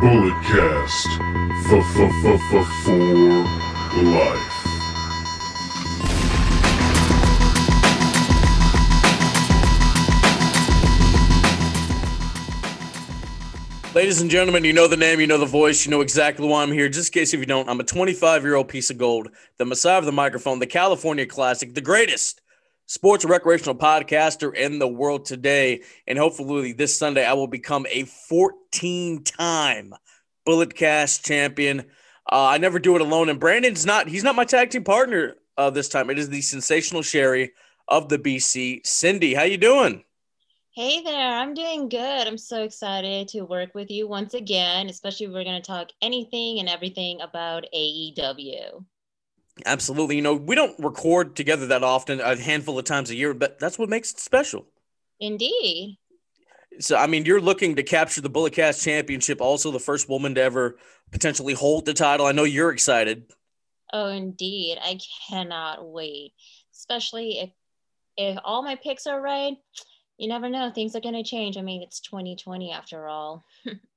Bulletcast for life. Ladies and gentlemen, you know the name, you know the voice, you know exactly why I'm here. Just in case if you don't, I'm a 25 year old piece of gold, the messiah of the microphone, the California classic, the greatest sports recreational podcaster in the world today. And hopefully this Sunday, I will become a 14 time Bulletcast champion. Uh, I never do it alone. And Brandon's not, he's not my tag team partner uh, this time. It is the sensational Sherry of the BC. Cindy, how you doing? Hey there, I'm doing good. I'm so excited to work with you once again, especially we're going to talk anything and everything about AEW. Absolutely. You know, we don't record together that often, a handful of times a year, but that's what makes it special. Indeed. So, I mean, you're looking to capture the Bulletcast Championship, also the first woman to ever potentially hold the title. I know you're excited. Oh, indeed. I cannot wait, especially if if all my picks are right you never know. Things are going to change. I mean, it's 2020 after all.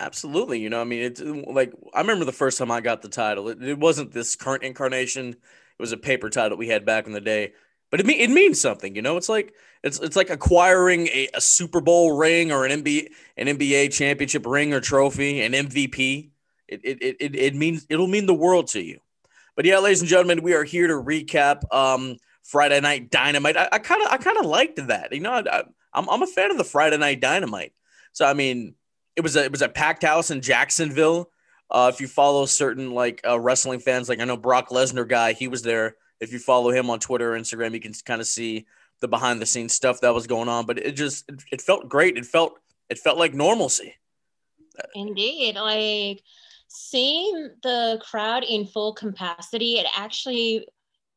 Absolutely. You know, I mean, it's like I remember the first time I got the title. It, it, wasn't this current incarnation. It was a paper title we had back in the day. But it mean, it means something, you know. It's like it's it's like acquiring a, a Super Bowl ring or an NBA an NBA championship ring or trophy, an MVP. It, it it it means it'll mean the world to you. But yeah, ladies and gentlemen, we are here to recap um, Friday Night Dynamite. I kind of I kind of liked that. You know, I, I'm I'm a fan of the Friday Night Dynamite. So I mean, it was a it was a packed house in Jacksonville. Uh, if you follow certain like uh, wrestling fans, like I know Brock Lesnar guy, he was there. If you follow him on Twitter or Instagram, you can kind of see the behind the scenes stuff that was going on. But it just it, it felt great. It felt it felt like normalcy. Indeed, like seeing the crowd in full capacity, it actually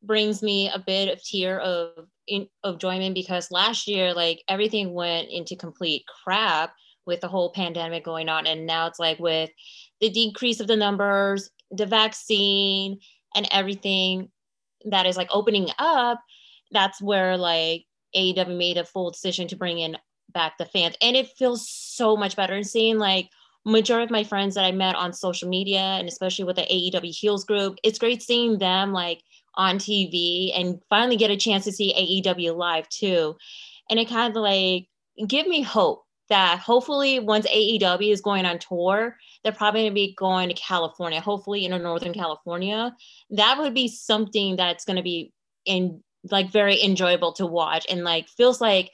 brings me a bit of tear of in, of enjoyment because last year like everything went into complete crap with the whole pandemic going on and now it's like with the decrease of the numbers the vaccine and everything that is like opening up that's where like AEW made a full decision to bring in back the fans and it feels so much better and seeing like majority of my friends that I met on social media and especially with the AEW Heels group it's great seeing them like on TV and finally get a chance to see AEW live too. And it kind of like give me hope that hopefully once AEW is going on tour, they're probably going to be going to California, hopefully in Northern California. That would be something that's going to be in like very enjoyable to watch and like feels like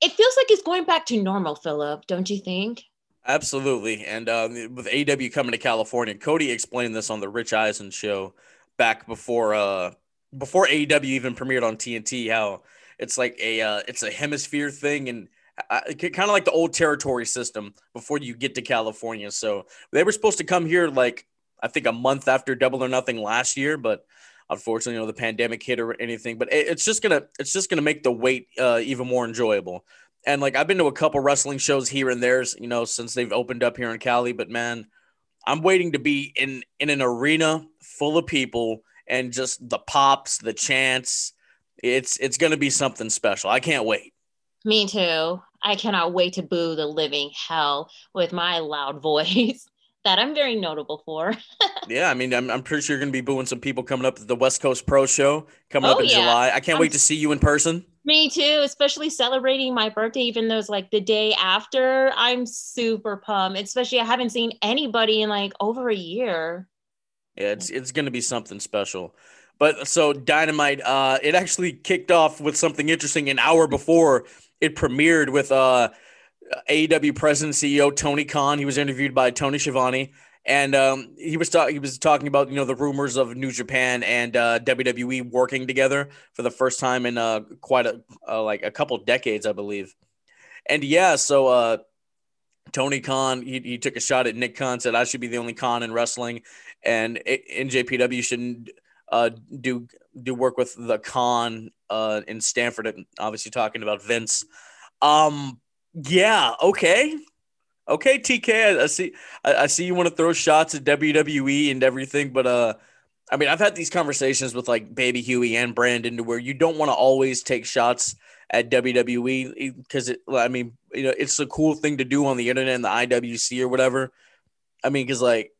it feels like it's going back to normal, Philip, don't you think? Absolutely. And um, with AW coming to California, Cody explained this on the Rich Eisen show back before uh before AEW even premiered on TNT how it's like a uh, it's a hemisphere thing and kind of like the old territory system before you get to California. So they were supposed to come here like I think a month after Double or Nothing last year, but unfortunately, you know, the pandemic hit or anything. But it, it's just gonna it's just gonna make the wait uh, even more enjoyable. And like I've been to a couple wrestling shows here and there's you know since they've opened up here in Cali, but man, I'm waiting to be in in an arena full of people and just the pops, the chants. It's it's to be something special. I can't wait. Me too. I cannot wait to boo the living hell with my loud voice that I'm very notable for. yeah, I mean, I'm, I'm pretty sure you're going to be booing some people coming up at the West Coast Pro Show coming oh, up in yeah. July. I can't I'm, wait to see you in person. Me too, especially celebrating my birthday, even though it's like the day after. I'm super pumped, especially I haven't seen anybody in like over a year. Yeah, it's it's going to be something special. But so Dynamite, uh, it actually kicked off with something interesting an hour before it premiered with uh, AEW President CEO Tony Khan. He was interviewed by Tony Schiavone, and um, he was talking. He was talking about you know the rumors of New Japan and uh, WWE working together for the first time in uh, quite a uh, like a couple decades, I believe. And yeah, so uh, Tony Khan, he, he took a shot at Nick Khan, said I should be the only Khan in wrestling, and NJPW shouldn't uh, do do work with the con uh, in Stamford, And obviously, talking about Vince. Um, yeah, okay, okay, TK. I, I see. I, I, see you want to throw shots at WWE and everything, but uh, I mean, I've had these conversations with like Baby Huey and Brandon to where you don't want to always take shots at WWE because it. I mean, you know, it's a cool thing to do on the internet and the IWC or whatever I mean, because like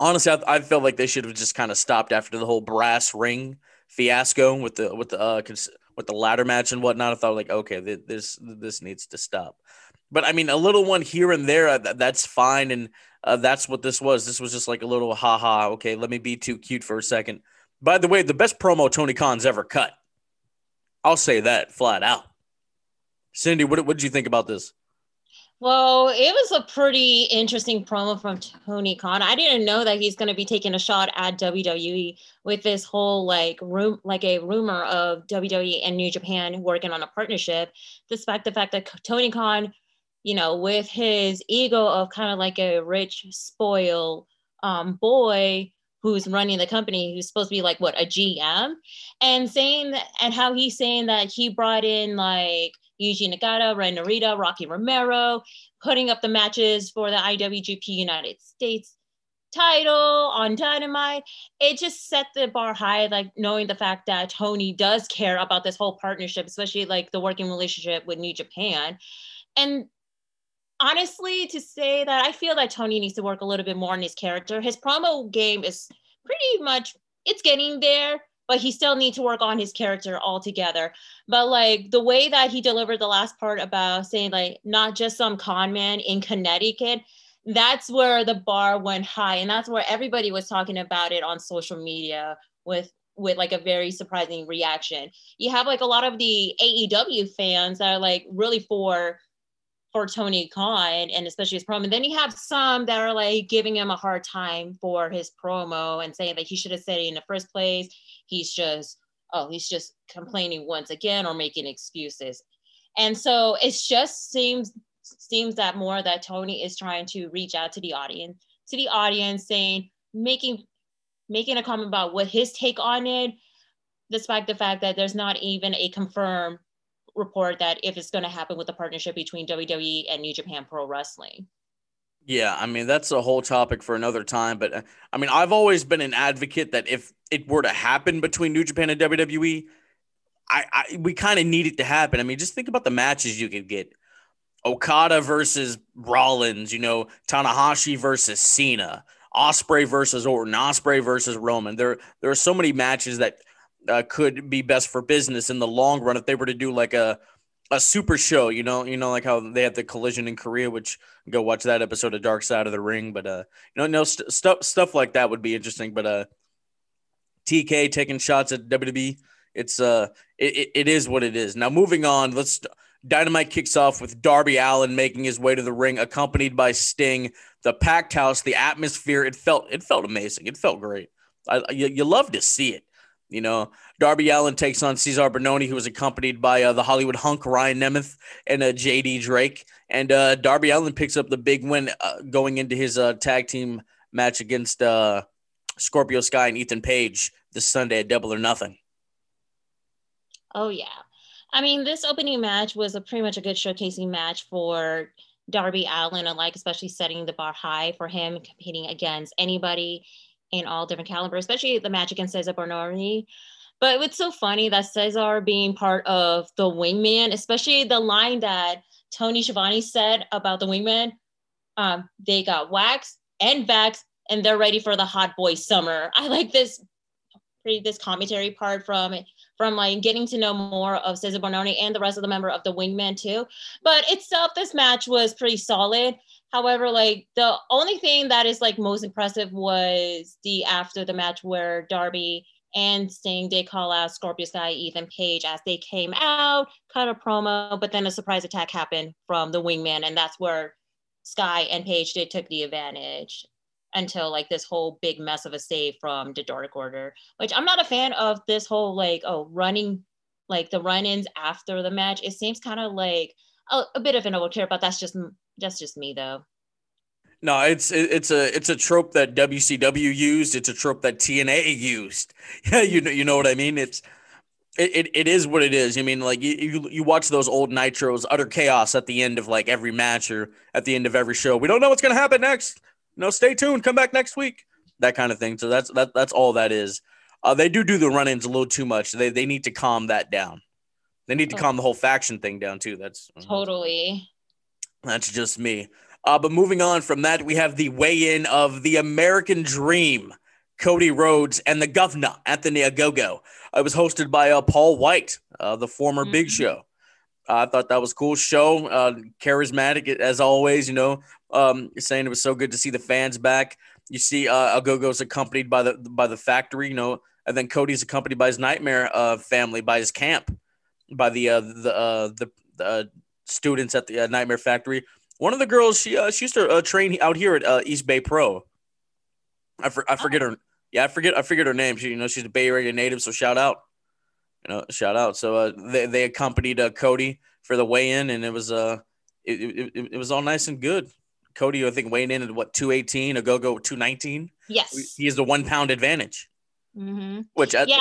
honestly, I, I felt like they should have just kind of stopped after the whole brass ring fiasco with the with the uh cons- with the ladder match and whatnot. I thought like, okay, th- this this needs to stop. But I mean, a little one here and there, uh, that's fine, and uh, that's what this was. This was just like a little haha. Okay, let me be too cute for a second. By the way, the best promo Tony Khan's ever cut. I'll say that flat out. Cindy, what what did you think about this? Well, it was a pretty interesting promo from Tony Khan. I didn't know that he's going to be taking a shot at WWE with this whole like room, like a rumor of WWE and New Japan working on a partnership. Despite the fact that Tony Khan, you know, with his ego of kind of like a rich, spoiled um, boy who's running the company, who's supposed to be like what a GM, and saying that, and how he's saying that he brought in like Yuji Nagata, Ren Narita, Rocky Romero, putting up the matches for the IWGP United States title on Dynamite. It just set the bar high, like knowing the fact that Tony does care about this whole partnership, especially like the working relationship with New Japan. And honestly, to say that I feel that Tony needs to work a little bit more on his character. His promo game is pretty much it's getting there but he still needs to work on his character altogether. But like the way that he delivered the last part about saying like not just some con man in Connecticut, that's where the bar went high, and that's where everybody was talking about it on social media with with like a very surprising reaction. You have like a lot of the AEW fans that are like really for for Tony Khan and especially his promo. And then you have some that are like giving him a hard time for his promo and saying that he should have said it in the first place. He's just, oh, he's just complaining once again or making excuses. And so it just seems seems that more that Tony is trying to reach out to the audience, to the audience saying, making making a comment about what his take on it, despite the fact that there's not even a confirmed report that if it's going to happen with the partnership between WWE and New Japan Pro Wrestling. Yeah, I mean that's a whole topic for another time, but uh, I mean I've always been an advocate that if it were to happen between New Japan and WWE, I, I we kind of need it to happen. I mean, just think about the matches you could get. Okada versus Rollins, you know, Tanahashi versus Cena, Ospreay versus Orton, Ospreay versus Roman. There there are so many matches that uh, could be best for business in the long run if they were to do like a a super show, you know, you know, like how they had the collision in Korea, which go watch that episode of Dark Side of the Ring. But uh, you know, no st- stuff stuff like that would be interesting. But uh, TK taking shots at WWE, it's uh, it, it is what it is. Now moving on, let's Dynamite kicks off with Darby Allin making his way to the ring, accompanied by Sting. The packed house, the atmosphere, it felt it felt amazing. It felt great. I, you, you love to see it. You know, Darby Allin takes on Cezar Bononi, who was accompanied by uh, the Hollywood hunk Ryan Nemeth and uh, JD Drake. And uh, Darby Allin picks up the big win uh, going into his uh, tag team match against uh, Scorpio Sky and Ethan Page this Sunday at Double or Nothing. Oh, yeah. I mean, this opening match was a pretty much a good showcasing match for Darby Allin, like especially setting the bar high for him competing against anybody in all different calibers, especially the match against Cezar Bononi. But it's so funny that Cezar being part of the wingman, especially the line that Tony Schiavone said about the wingman, um, they got waxed and vaxxed and they're ready for the hot boy summer. I like this pretty this commentary part from from like getting to know more of Cezar Bononi and the rest of the member of the wingman too. But itself, this match was pretty solid. However, like the only thing that is like most impressive was the after the match where Darby and Sting did call out Scorpio Sky, Ethan Page as they came out, cut a promo, but then a surprise attack happened from the wingman, and that's where Sky and Page did took the advantage until like this whole big mess of a save from the Dark Order, which I'm not a fan of this whole like oh running like the run-ins after the match. It seems kind of like a, a, bit of an overkill, but that's just that's just me though. No, it's it's a it's a trope that WCW used. It's a trope that TNA used. Yeah, you know you know what I mean. It's it, it, it is what it is. I mean, like you, you you watch those old nitros, utter chaos at the end of like every match or at the end of every show. We don't know what's gonna happen next. No, stay tuned. Come back next week. That kind of thing. So that's that that's all that is. Uh, they do do the run-ins a little too much. They they need to calm that down. They need to calm the whole faction thing down too. That's totally. That's just me. Uh, but moving on from that, we have the weigh-in of the American Dream, Cody Rhodes and the Governor Anthony Ogogo. It was hosted by uh, Paul White, uh, the former mm-hmm. Big Show. I thought that was cool show, uh, charismatic as always. You know, um, saying it was so good to see the fans back. You see, uh, Ogogo's accompanied by the by the factory. You know, and then Cody's accompanied by his Nightmare uh, family, by his camp, by the uh, the uh, the, the uh, students at the uh, Nightmare Factory. One of the girls, she uh, she used to uh, train out here at uh, East Bay Pro. I, for, I forget oh. her. Yeah, I forget I forget her name. She you know she's a Bay Area native, so shout out. You know, shout out. So uh, they they accompanied uh, Cody for the weigh in, and it was uh it, it, it was all nice and good. Cody, I think weighing in at what two eighteen, Ogogo two nineteen. Yes, he has the one pound advantage. Mm-hmm. Which I, yeah.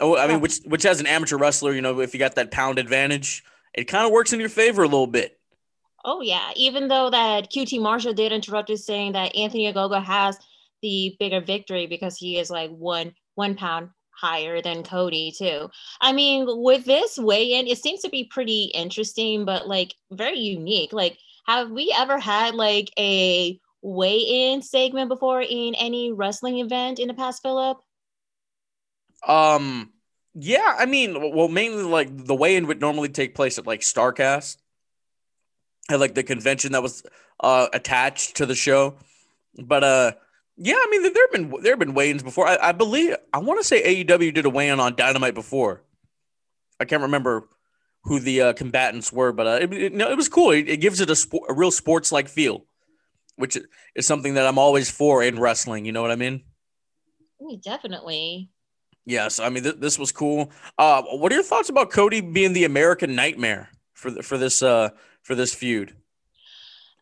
Oh, I mean, which which as an amateur wrestler, you know, if you got that pound advantage, it kind of works in your favor a little bit. Oh yeah, even though that QT Marshall did interrupt us saying that Anthony Ogogo has the bigger victory because he is like one one pound higher than Cody too. I mean, with this weigh-in, it seems to be pretty interesting, but like very unique. Like, have we ever had like a weigh-in segment before in any wrestling event in the past, Philip? Um, yeah, I mean, well, mainly like the weigh-in would normally take place at like Starcast at like the convention that was uh, attached to the show. But uh, yeah, I mean, there have been there have been weigh-ins before. I, I believe I want to say AEW did a weigh-in on Dynamite before. I can't remember who the uh, combatants were, but uh, it, it, no, it was cool. It, it gives it a, sport, a real sports like feel, which is something that I'm always for in wrestling. You know what I mean? Definitely. Yes, I mean th- this was cool. Uh, what are your thoughts about Cody being the American Nightmare for the, for this uh, for this feud?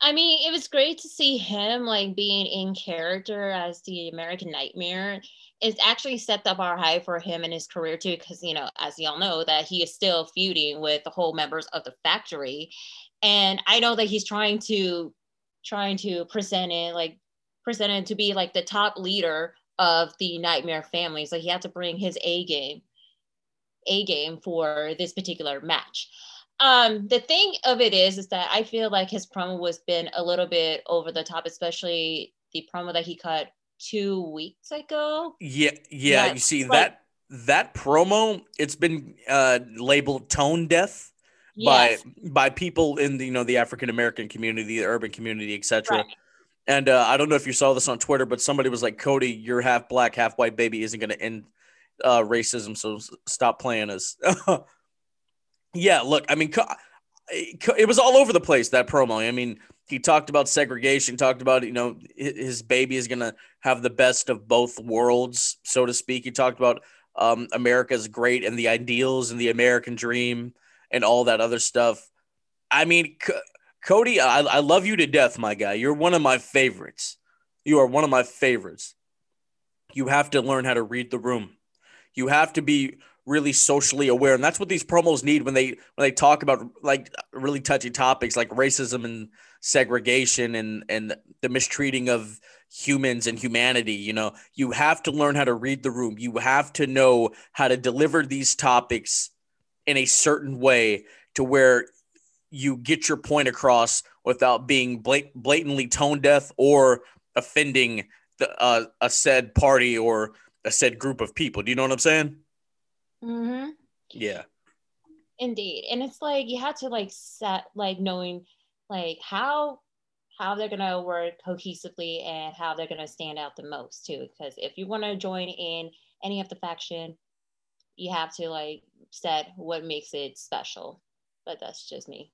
I mean, it was great to see him like being in character as the American Nightmare. It's actually set the bar high for him in his career too, because you know, as y'all know, that he is still feuding with the whole members of the factory, and I know that he's trying to trying to present it like present it to be like the top leader of the Nightmare family. So he had to bring his A game, A game for this particular match. Um, the thing of it is, is that I feel like his promo was been a little bit over the top, especially the promo that he cut two weeks ago. Yeah, yeah. yeah. You see like, that that promo, it's been uh, labeled tone death yes. by by people in the you know the African American community, the urban community, etc. Right. And uh, I don't know if you saw this on Twitter, but somebody was like, "Cody, your half black, half white baby isn't going to end uh, racism, so stop playing us." Yeah, look, I mean, it was all over the place that promo. I mean, he talked about segregation, talked about you know his baby is gonna have the best of both worlds, so to speak. He talked about um, America's great and the ideals and the American dream and all that other stuff. I mean, Cody, I, I love you to death, my guy. You're one of my favorites. You are one of my favorites. You have to learn how to read the room. You have to be really socially aware and that's what these promos need when they when they talk about like really touchy topics like racism and segregation and and the mistreating of humans and humanity you know you have to learn how to read the room you have to know how to deliver these topics in a certain way to where you get your point across without being blatantly tone deaf or offending the, uh, a said party or a said group of people do you know what i'm saying Mm-hmm. Yeah. Indeed. And it's like you have to like set like knowing like how how they're gonna work cohesively and how they're gonna stand out the most too. Because if you want to join in any of the faction, you have to like set what makes it special. But that's just me.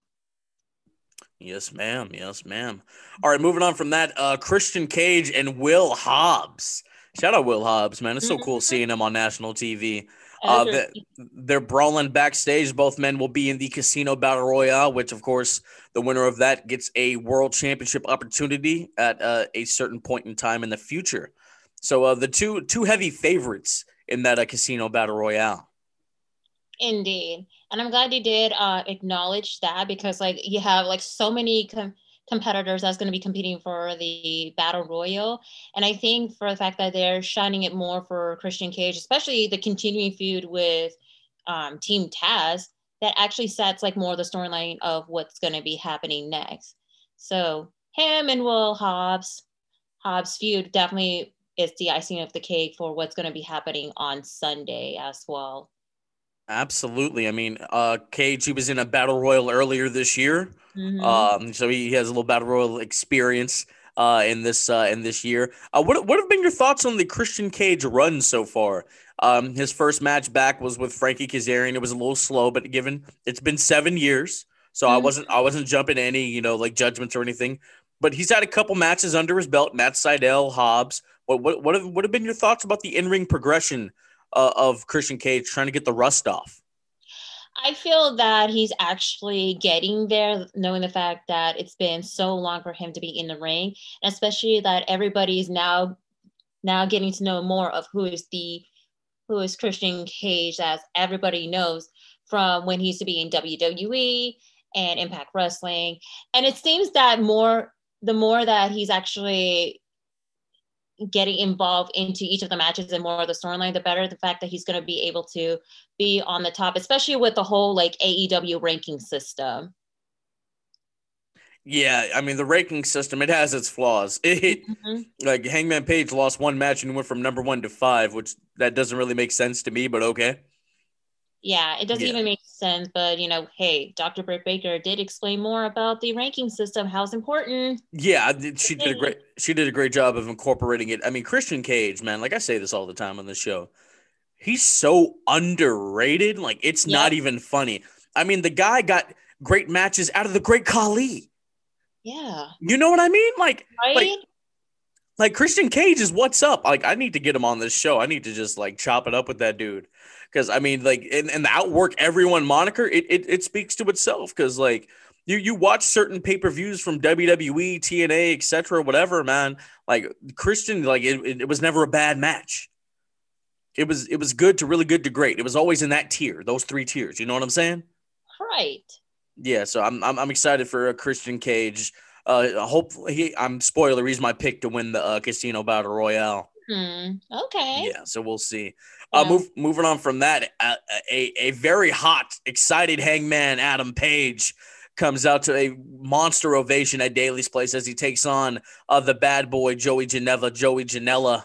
Yes, ma'am. Yes, ma'am. All right, moving on from that, uh, Christian Cage and Will Hobbs. Shout out Will Hobbs, man. It's so cool mm-hmm. seeing him on national TV. Uh, the, they're brawling backstage. Both men will be in the Casino Battle Royale, which, of course, the winner of that gets a world championship opportunity at uh, a certain point in time in the future. So uh, the two two heavy favorites in that uh, Casino Battle Royale. Indeed, and I'm glad you did uh, acknowledge that because, like, you have like so many. Com- competitors that's going to be competing for the battle royal and i think for the fact that they're shining it more for christian cage especially the continuing feud with um, team taz that actually sets like more the storyline of what's going to be happening next So him and Will Hobbs, Hobbs feud definitely is the icing of the cake for what's going to be happening on Sunday as well. Absolutely. I mean, uh, Cage, he was in a battle royal earlier this year. Mm-hmm. Um, so he has a little battle royal experience uh, in this uh, in this year. Uh, what what have been your thoughts on the Christian Cage run so far? Um, his first match back was with Frankie Kazarian. It was a little slow, but given it's been seven years, so mm-hmm. I wasn't I wasn't jumping any you know like judgments or anything. But he's had a couple matches under his belt. Matt Sydal, Hobbs. What what what have, what have been your thoughts about the in ring progression uh, of Christian Cage trying to get the rust off? I feel that he's actually getting there, knowing the fact that it's been so long for him to be in the ring, and especially that everybody's now now getting to know more of who is the who is Christian Cage, as everybody knows from when he used to be in WWE and Impact Wrestling. And it seems that more the more that he's actually getting involved into each of the matches and more of the storyline, the better. The fact that he's going to be able to be on the top, especially with the whole like AEW ranking system. Yeah, I mean the ranking system it has its flaws. It mm-hmm. like Hangman Page lost one match and went from number one to five, which that doesn't really make sense to me, but okay. Yeah, it doesn't yeah. even make sense. But you know, hey, Dr. Britt Baker did explain more about the ranking system, how's important. Yeah, she did a great she did a great job of incorporating it. I mean, Christian Cage, man, like I say this all the time on the show, he's so underrated. Like it's not even funny. I mean, the guy got great matches out of the Great Khali. Yeah. You know what I mean? Like, right? like like Christian Cage is what's up. Like I need to get him on this show. I need to just like chop it up with that dude. Cause I mean, like, and, and the outwork everyone moniker, it, it, it speaks to itself. Cause like you, you watch certain pay-per-views from WWE, TNA, etc., whatever, man. Like Christian, like it, it was never a bad match. It was, it was good to really good to great. It was always in that tier, those three tiers. You know what I'm saying? Right. Yeah. So I'm, I'm, I'm excited for a Christian Cage. Uh, hopefully, he, I'm spoiler. He's my pick to win the uh, Casino Battle Royale. Hmm. Okay. Yeah. So we'll see. Uh, yeah. Uh, move, moving on from that, uh, a a very hot, excited Hangman Adam Page comes out to a monster ovation at Daily's Place as he takes on uh, the bad boy Joey Janela. Joey Janela.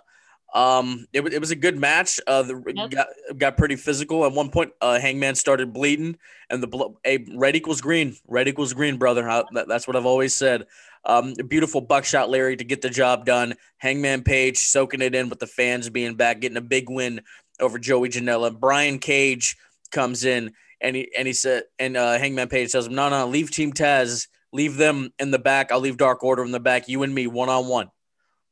Um, it, it was a good match. Uh, the yep. got, got pretty physical. At one point, uh, Hangman started bleeding, and the blood. A red equals green. Red equals green, brother. I, that, that's what I've always said. Um, beautiful buckshot lariat to get the job done. Hangman Page soaking it in with the fans being back, getting a big win over Joey Janela. Brian Cage comes in and he and he said and uh, Hangman Page tells him, "No, no, leave Team Taz, leave them in the back. I'll leave Dark Order in the back. You and me, one on one."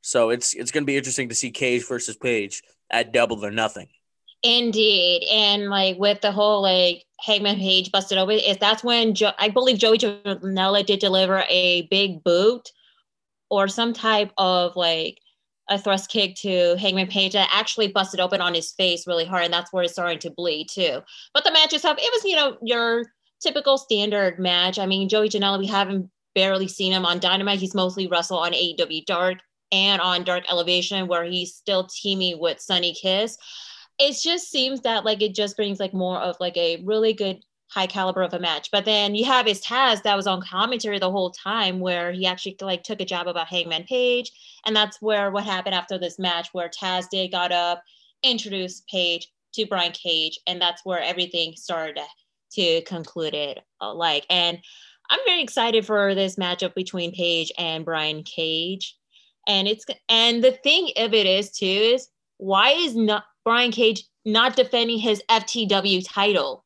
So it's it's going to be interesting to see Cage versus Page at Double or Nothing. Indeed, and like with the whole like Hangman Page busted open, is that's when jo- I believe Joey Janela did deliver a big boot or some type of like a thrust kick to Hangman Page that actually busted open on his face really hard, and that's where it's starting to bleed too. But the match itself, it was you know your typical standard match. I mean, Joey Janela, we haven't barely seen him on Dynamite. He's mostly wrestled on AEW Dark and on Dark Elevation, where he's still teaming with Sonny Kiss. It just seems that like it just brings like more of like a really good high caliber of a match. But then you have his Taz that was on commentary the whole time where he actually like took a jab about Hangman Page. And that's where what happened after this match where Taz did got up, introduced Page to Brian Cage, and that's where everything started to conclude it. Uh, like and I'm very excited for this matchup between Page and Brian Cage and it's and the thing of it is too is why is not Brian Cage not defending his FTW title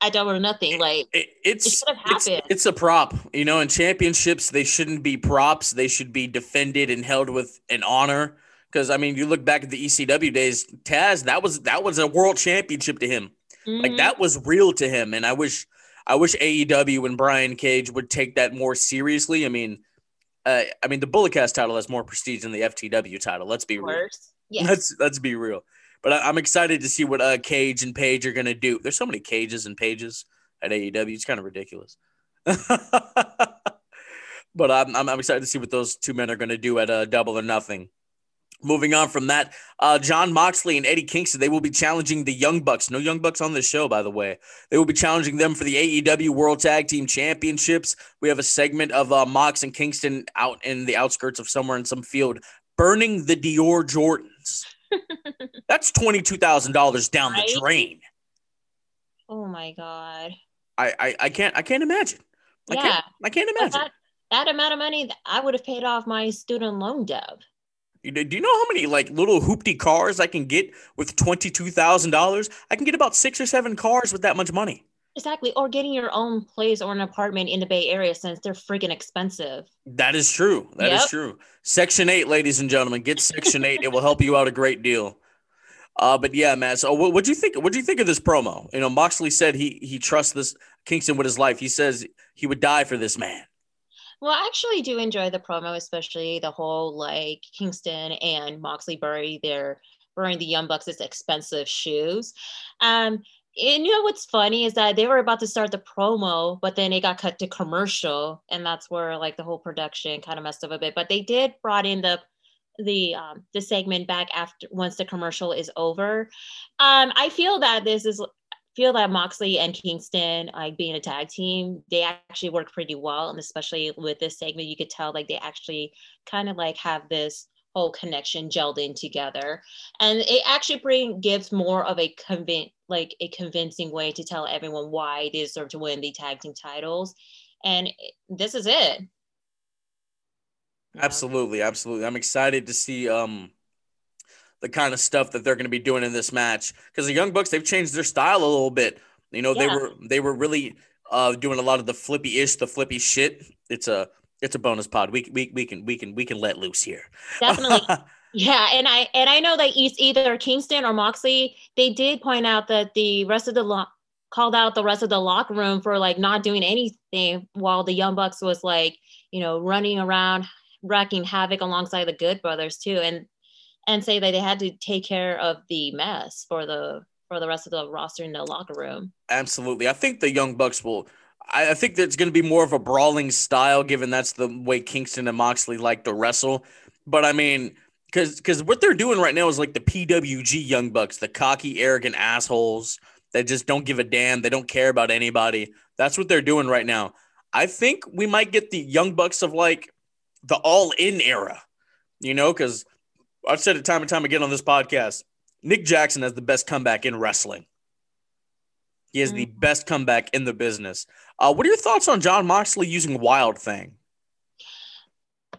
at Double or Nothing? Like it, it's, it it's it's a prop, you know. In championships, they shouldn't be props; they should be defended and held with an honor. Because I mean, you look back at the ECW days, Taz that was that was a world championship to him. Mm-hmm. Like that was real to him, and I wish I wish AEW and Brian Cage would take that more seriously. I mean uh, I mean, the Bulletcast title has more prestige than the FTW title. Let's be real. Yes. Let's let's be real. But I, am excited to see what uh, Cage and Page are gonna do. There's so many cages and pages at AEW. It's kind of ridiculous. but I'm, I'm, I'm excited to see what those two men are gonna do at uh, Double or Nothing. Moving on from that, uh, Jon Moxley and Eddie Kingston, they will be challenging the Young Bucks. No Young Bucks on this show, by the way. They will be challenging them for the AEW World Tag Team Championships. We have a segment of uh, Mox and Kingston out in the outskirts of somewhere in some field burning the Dior Jordans. That's $22,000 down right? the drain. Oh my God. I, I, I can't I can't imagine. I yeah. Can't, I can't imagine. That, that amount of money, I would have paid off my student loan debt. Do you know how many like little hoopty cars I can get with twenty two thousand dollars? I can get about six or seven cars with that much money. Exactly, or getting your own place or an apartment in the Bay Area since they're freaking expensive. That is true. That yep. is true. Section eight, ladies and gentlemen, get Section eight. it will help you out a great deal. Uh, but yeah, man. So what do you think? What do you think of this promo? You know, Moxley said he he trusts this Kingston with his life. He says he would die for this man. Well, I actually do enjoy the promo, especially the whole like Kingston and Moxley bury their burying the Young Bucks' expensive shoes. Um, and you know what's funny is that they were about to start the promo, but then it got cut to commercial, and that's where like the whole production kind of messed up a bit. But they did brought in the the um, the segment back after once the commercial is over. Um, I feel that this is feel that Moxley and Kingston, like being a tag team, they actually work pretty well. And especially with this segment, you could tell like they actually kind of like have this whole connection gelled in together. And it actually bring gives more of a convince like a convincing way to tell everyone why they deserve to win the tag team titles. And this is it. Absolutely, absolutely. I'm excited to see um the kind of stuff that they're going to be doing in this match because the Young Bucks they've changed their style a little bit. You know, yeah. they were they were really uh, doing a lot of the flippy ish, the flippy shit. It's a it's a bonus pod. We we we can we can we can let loose here. Definitely. yeah, and I and I know that either Kingston or Moxley. They did point out that the rest of the lo- called out the rest of the locker room for like not doing anything while the Young Bucks was like you know running around wrecking havoc alongside the Good Brothers too. And and say that they had to take care of the mess for the for the rest of the roster in the locker room. Absolutely. I think the Young Bucks will I, I think there's going to be more of a brawling style given that's the way Kingston and Moxley like to wrestle. But I mean, because because what they're doing right now is like the PWG Young Bucks, the cocky, arrogant assholes that just don't give a damn. They don't care about anybody. That's what they're doing right now. I think we might get the Young Bucks of like the All In era, you know, because I've said it time and time again on this podcast. Nick Jackson has the best comeback in wrestling. He has mm-hmm. the best comeback in the business. Uh, what are your thoughts on Jon Moxley using Wild Thing?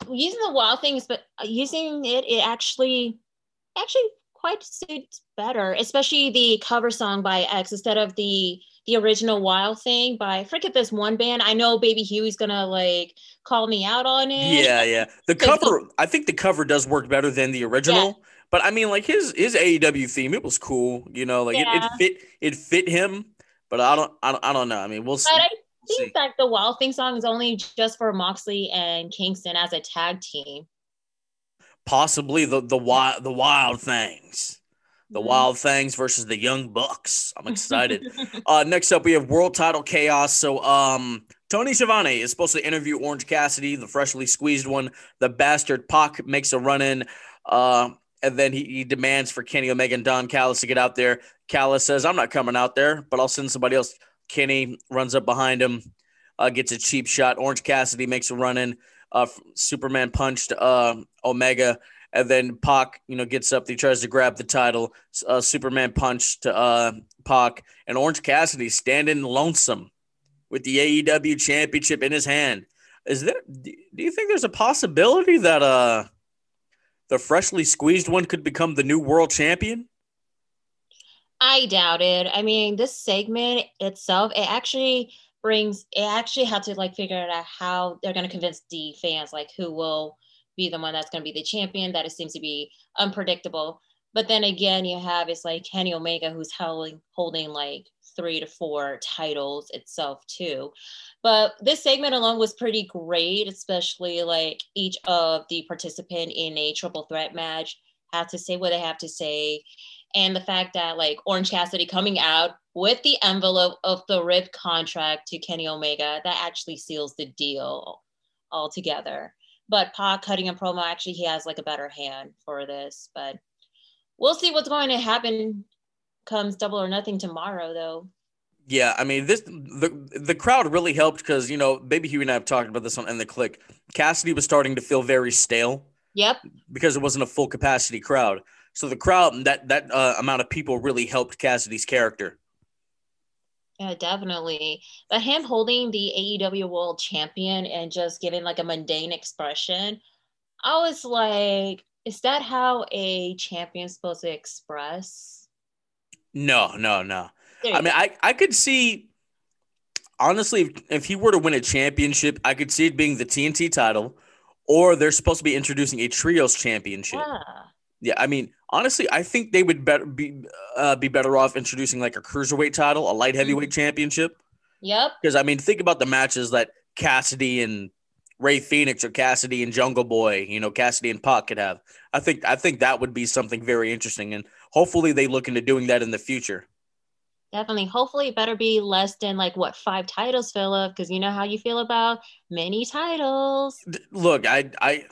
Using the Wild Things, but using it, it actually, actually quite suits better, especially the cover song by X instead of the the original Wild Thing by forget this one band. I know Baby Huey's gonna like call me out on it. Yeah, yeah. The cover, I think the cover does work better than the original. Yeah. But I mean, like his his AEW theme, it was cool. You know, like yeah. it, it, fit it fit him. But I don't I don't, I don't know. I mean, we'll see. But I think that the Wild Thing song is only just for Moxley and Kingston as a tag team. Possibly the the wild the Wild Things the mm-hmm. Wild Things versus the Young Bucks. I'm excited. uh, next up, we have World Title Chaos. So, um, Tony Schiavone is supposed to interview Orange Cassidy, the freshly squeezed one. The bastard Pac makes a run in, uh, and then he, he, demands for Kenny Omega and Don Callis to get out there. Callis says, "I'm not coming out there, but I'll send somebody else." Kenny runs up behind him, uh, gets a cheap shot. Orange Cassidy makes a run in. Uh, Superman punched uh, Omega and then Pac, you know, gets up. He tries to grab the title. Uh, Superman punch to uh, Pac, and Orange Cassidy standing lonesome with the AEW championship in his hand. Is there? Do you think there's a possibility that uh, the freshly squeezed one could become the new world champion? I doubt it. I mean, this segment itself, it actually brings. It actually had to like figure out how they're going to convince the fans, like who will be the one that's going to be the champion. That it seems to be unpredictable. But then again, you have it's like Kenny Omega who's holding holding like three to four titles itself too. But this segment alone was pretty great, especially like each of the participant in a triple threat match had to say what they have to say. And the fact that like Orange Cassidy coming out with the envelope of the RIP contract to Kenny Omega, that actually seals the deal altogether. But Pac cutting a promo actually he has like a better hand for this. But we'll see what's going to happen comes double or nothing tomorrow though. Yeah, I mean this the the crowd really helped because you know Baby Huey and I have talked about this on in the click. Cassidy was starting to feel very stale. Yep. Because it wasn't a full capacity crowd. So the crowd that that uh, amount of people really helped Cassidy's character. Yeah, definitely. But him holding the AEW World Champion and just giving like a mundane expression, I was like, is that how a champion's supposed to express? No, no, no. I mean, I, I could see honestly if, if he were to win a championship, I could see it being the TNT title, or they're supposed to be introducing a trios championship. Yeah. Yeah, I mean, honestly, I think they would better be uh, be better off introducing like a cruiserweight title, a light heavyweight mm-hmm. championship. Yep. Because I mean, think about the matches that Cassidy and Rey Fenix or Cassidy and Jungle Boy, you know, Cassidy and Pac could have. I think I think that would be something very interesting, and hopefully they look into doing that in the future. Definitely. Hopefully, it better be less than like what five titles, Philip, because you know how you feel about many titles. Look, I, I,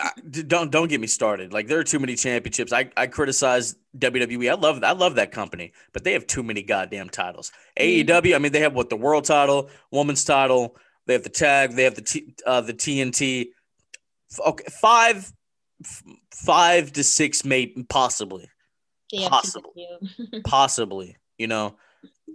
I, don't don't get me started. Like there are too many championships. I, I criticize WWE. I love I love that company, but they have too many goddamn titles. Mm-hmm. AEW. I mean, they have what the world title, woman's title. They have the tag. They have the T, uh, the TNT. Okay, five, five to six, maybe possibly, possibly, possibly you know,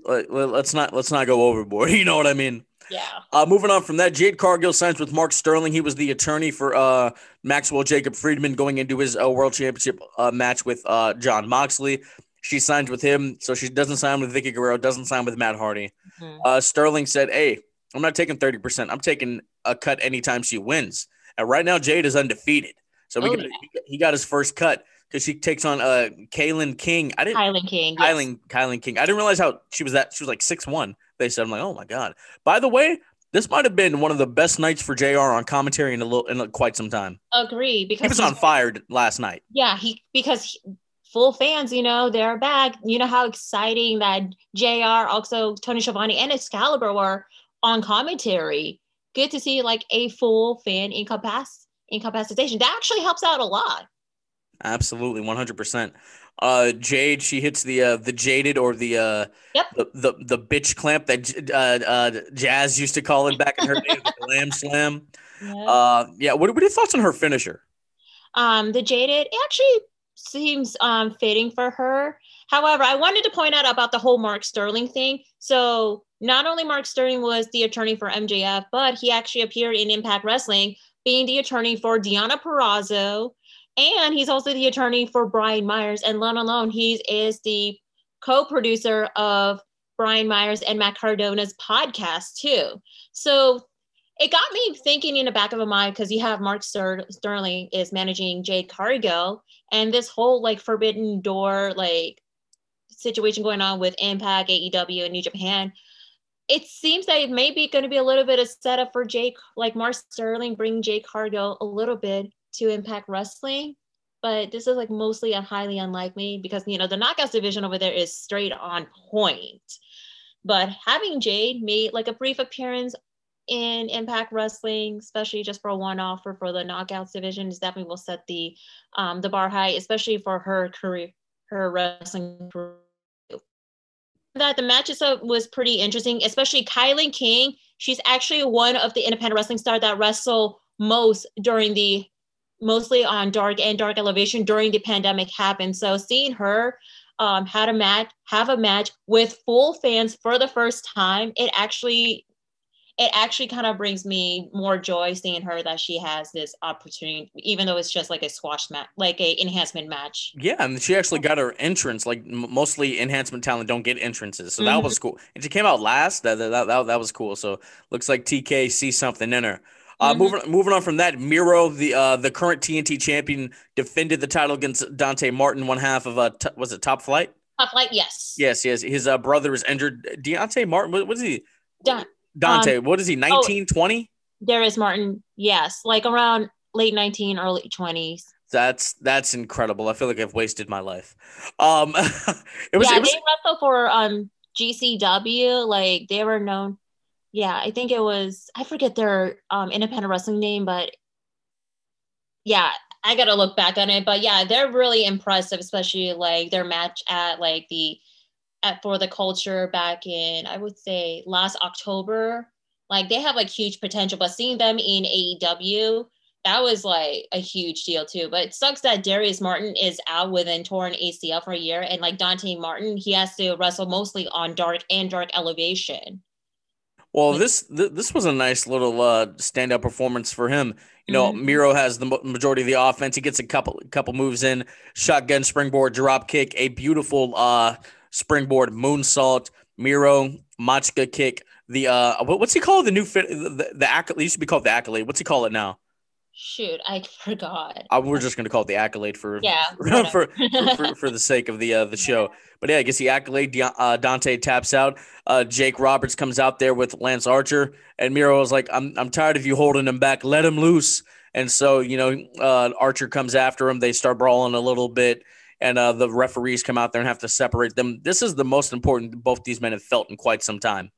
let, us not let's not go overboard. You know what I mean? Yeah. Uh, moving on from that, Jade Cargill signs with Mark Sterling. He was the attorney for uh, Maxwell Jacob Friedman going into his uh, World Championship uh, match with uh, Jon Moxley. She signed with him, so she doesn't sign with Vickie Guerrero, doesn't sign with Matt Hardy. Mm-hmm. Uh, Sterling said, "Hey, I'm not taking 30%. I'm taking a cut anytime she wins." And right now, Jade is undefeated, so we oh, yeah. he got his first cut because she takes on uh KiLynn King. I didn't KiLynn King. KiLynn yes. KiLynn King. I didn't realize how she was that she was like six one. They said I'm like, oh my god. By the way, this might have been one of the best nights for Jr. on commentary in a little in quite some time. Agree because he was on fire last night. Yeah, he because he, full fans, you know, they're back. You know how exciting that Jr. also Tony Schiavone and Excalibur were on commentary. Good to see like a full fan incapac- incapacitation. That actually helps out a lot. Absolutely, one hundred percent. Uh, Jade, she hits the uh, the jaded or the uh, yep. the, the the bitch clamp that uh, uh, Jazz used to call it back in her day, the glam slam. Yeah. Uh, yeah. What, what are your thoughts on her finisher? Um, the jaded actually seems um fitting for her. However, I wanted to point out about the whole Mark Sterling thing. So not only Mark Sterling was the attorney for MJF, but he actually appeared in Impact Wrestling, being the attorney for Deonna Purrazzo, and he's also the attorney for Brian Myers. And let alone he is the co-producer of Brian Myers and Matt Cardona's podcast too. So it got me thinking in the back of my mind because you have Mark Sterling is managing Jade Cargill and this whole like forbidden door like situation going on with Impact, AEW, and New Japan. It seems that it may be going to be a little bit of setup for Jake, like Mark Sterling, bring Jake Cargill a little bit to Impact Wrestling, but this is like mostly a highly unlikely because you know the knockouts division over there is straight on point. But having Jade made like a brief appearance in Impact Wrestling, especially just for a one offer for the knockouts division, is definitely will set the um, the bar high, especially for her career, her wrestling career. That the match itself was pretty interesting, especially Kylie King. She's actually one of the independent wrestling stars that wrestle most during the mostly on dark and dark elevation during the pandemic happened. So seeing her um, had a match, have a match with full fans for the first time, it actually it actually kind of brings me more joy seeing her that she has this opportunity, even though it's just like a squash match, like a enhancement match. Yeah, and she actually got her entrance. Like mostly enhancement talent don't get entrances, so mm-hmm. that was cool. And she came out last. That, that that that was cool. So looks like TK sees something in her. Uh, mm-hmm. Moving moving on from that, Miro, the uh, the current TNT champion, defended the title against Dante Martin. One half of uh, t- was it Top Flight? Top Flight, yes. Yes, yes. His uh, brother is injured. Deontay Martin, what, what is he? Da- Dante, um, what is he? 19, oh, 20? Darius Martin, yes, like around late nineteen, early twenties. That's that's incredible. I feel like I've wasted my life. Um, it was. Yeah, it was, they wrestled for um GCW. Like they were known yeah, I think it was I forget their um, independent wrestling name, but yeah, I gotta look back on it, but yeah, they're really impressive, especially like their match at like the at for the culture back in I would say last October. Like they have like huge potential, but seeing them in AEW, that was like a huge deal too. But it sucks that Darius Martin is out with torn ACL for a year, and like Dante Martin, he has to wrestle mostly on dark and dark elevation. Well, this th- this was a nice little uh, standout performance for him. You know, mm-hmm. Miro has the majority of the offense. He gets a couple couple moves in, shotgun springboard drop kick, a beautiful uh, springboard moonsault, Miro Machka kick. The uh, what's he called? The new fit, the, the accolade used to be called the accolade. What's he call it now? Shoot, I forgot. Uh, we're just gonna call it the accolade for yeah for, for, for, for, the sake of the uh, the show. But yeah, I guess the accolade. Uh, Dante taps out. Uh, Jake Roberts comes out there with Lance Archer, and Miro is like, "I'm I'm tired of you holding him back. Let him loose." And so you know, uh, Archer comes after him. They start brawling a little bit, and uh, the referees come out there and have to separate them. This is the most important both these men have felt in quite some time.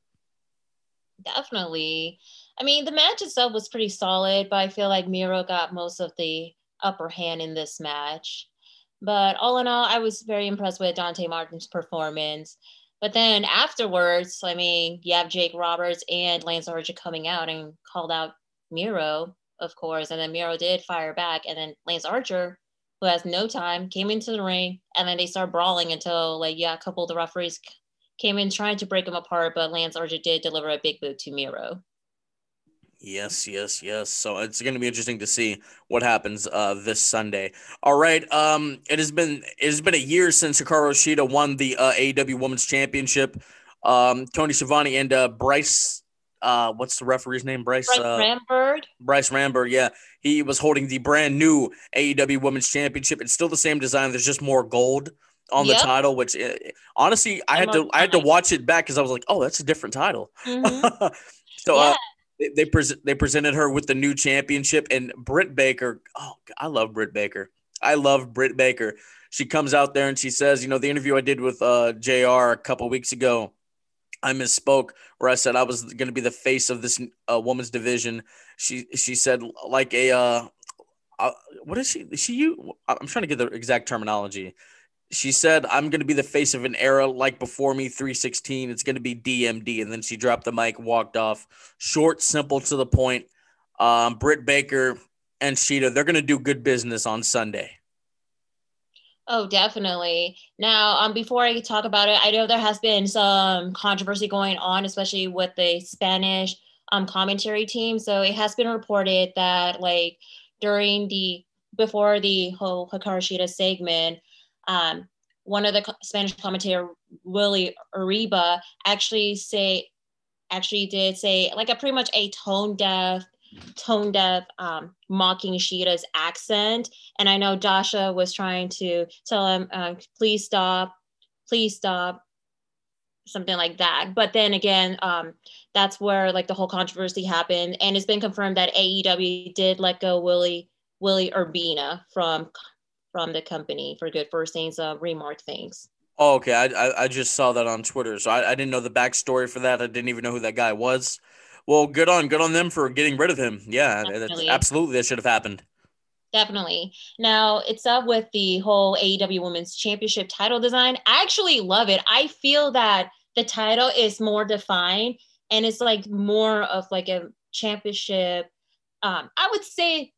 Definitely. I mean, the match itself was pretty solid, but I feel like Miro got most of the upper hand in this match. But all in all, I was very impressed with Dante Martin's performance. But then afterwards, I mean, you have Jake Roberts and Lance Archer coming out and called out Miro, of course. And then Miro did fire back. And then Lance Archer, who has no time, came into the ring. And then they start brawling until, like, yeah, a couple of the referees came in trying to break them apart. But Lance Archer did deliver a big boot to Miro. Yes, yes, yes. So it's going to be interesting to see what happens uh, this Sunday. All right. Um, it has been it has been a year since Hikaru Shida won the uh, AEW Women's Championship. Um, Tony Schiavone and uh, Bryce. Uh, what's the referee's name? Bryce. Bryce uh, Remsburg. Bryce Remsburg. Yeah, he was holding the brand new AEW Women's Championship. It's still the same design. There's just more gold on yep. the title. Which uh, honestly, I had to I had to watch it back because I was like, oh, that's a different title. Mm-hmm. so. Uh, yeah. Uh, they they, pre- they presented her with the new championship, and Britt Baker. Oh, I love Britt Baker. I love Britt Baker. She comes out there and she says, you know, the interview I did with uh, Jr. a couple weeks ago, I misspoke where I said I was going to be the face of this uh, woman's division. She she said like a uh, uh, what is she? She you? I'm trying to get the exact terminology she said, I'm going to be the face of an era like before me 316. It's going to be DMD. And then she dropped the mic, walked off. Short, simple, to the point. Um, Britt Baker and Shida, they're going to do good business on Sunday. Oh, definitely. Now, um, before I talk about it, I know there has been some controversy going on, especially with the Spanish um, commentary team. So it has been reported that, like, during the before the whole Hikaru Shida segment, um, one of the Spanish commentator, Willie Urbina, actually say, actually did say like a pretty much a tone deaf, tone deaf, um, mocking Shida's accent. And I know Dasha was trying to tell him, uh, please stop, please stop, something like that. But then again, um, that's where like the whole controversy happened, and it's been confirmed that AEW did let go Willie Willie Urbina from from the company for good for saying some remark things. Oh, okay. I, I, I just saw that on Twitter, so I, I didn't know the backstory for that. I didn't even know who that guy was. Well, good on good on them for getting rid of him. Yeah, absolutely, absolutely that should have happened. Definitely. Now it's up with the whole AEW Women's Championship title design. I actually love it. I feel that the title is more defined and it's like more of like a championship. Um, I would say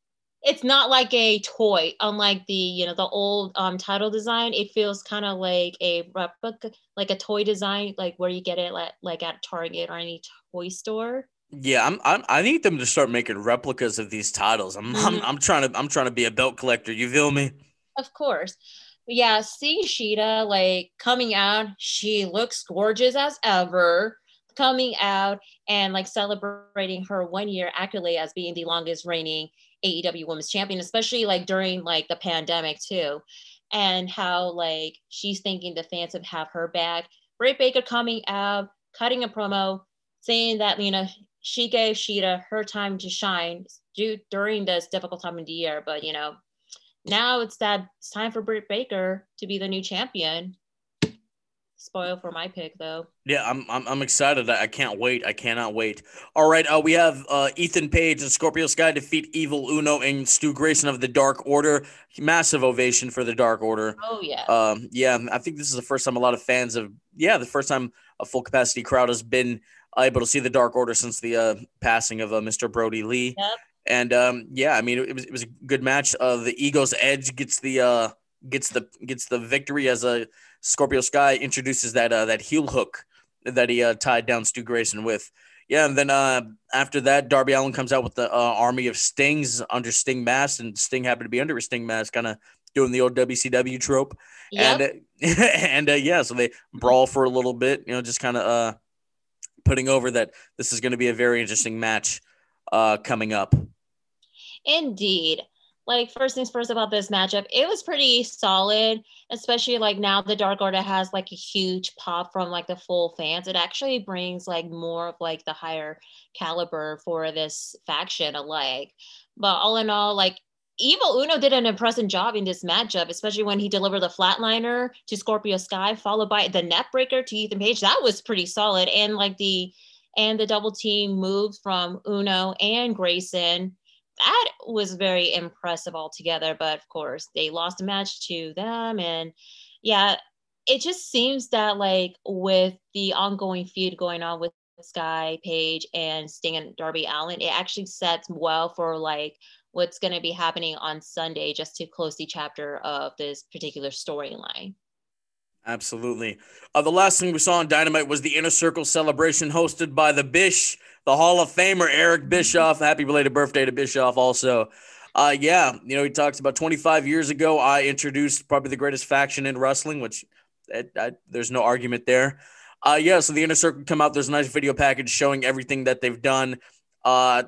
it's not like a toy unlike the you know the old um, title design. It feels kind of like a replica like a toy design like where you get it at, like at target or any toy store. Yeah I'm, I'm i need them to start making replicas of these titles. I'm, mm-hmm. I'm i'm trying to i'm trying to be a belt collector. You feel me? Of course. Yeah seeing Shida like coming out she looks gorgeous as ever. Coming out and like celebrating her one year accolade as being the longest reigning AEW Women's Champion, especially like during like the pandemic too, and how like she's thinking the fans would have her back. Britt Baker coming out, cutting a promo, saying that you know she gave Shida her time to shine due, during this difficult time of the year, but you know now it's that it's time for Britt Baker to be the new champion. Spoil for my pick though. Yeah, I'm I'm, I'm excited. I can't wait. I cannot wait. All right, uh, we have uh, Ethan Page and Scorpio Sky defeat Evil Uno and Stu Grayson of the Dark Order. Massive ovation for the Dark Order. Oh yeah. Um, yeah, I think this is the first time a lot of fans have. Yeah, the first time a full capacity crowd has been able to see the Dark Order since the uh, passing of uh, Mr. Brodie Lee. Yep. And um, yeah, I mean, it was it was a good match. Uh, the Ego's Edge gets the uh, gets the gets the victory as a Scorpio Sky introduces that uh, that heel hook that he uh, tied down Stu Grayson with. Yeah, and then uh, after that, Darby Allin comes out with the uh, army of Stings under Sting mask, and Sting happened to be under a Sting mask, kind of doing the old WCW trope. Yep. And and uh, yeah, so they brawl for a little bit, you know, just kind of uh, putting over that this is going to be a very interesting match uh, coming up. Indeed. Like first things first about this matchup, it was pretty solid, especially like now the Dark Order has like a huge pop from like the full fans. It actually brings like more of like the higher caliber for this faction alike. But all in all, like Evil Uno did an impressive job in this matchup, especially when he delivered the flatliner to Scorpio Sky, followed by the net breaker to Ethan Page. That was pretty solid. And like the and the double team moves from Uno and Grayson that was very impressive altogether. But of course, they lost a match to them. And yeah, it just seems that like with the ongoing feud going on with Sky Page and Sting and Darby Allin, it actually sets well for like what's going to be happening on Sunday just to close the chapter of this particular storyline. Absolutely. Uh, the last thing we saw on Dynamite was the Inner Circle celebration hosted by the Bish the Hall of Famer Eric Bischoff. Happy belated birthday to Bischoff, also. Uh, yeah, you know, he talks about 25 years ago. I introduced probably the greatest faction in wrestling, which it, I, there's no argument there. Uh, yeah, so the inner circle come out. There's a nice video package showing everything that they've done. Uh,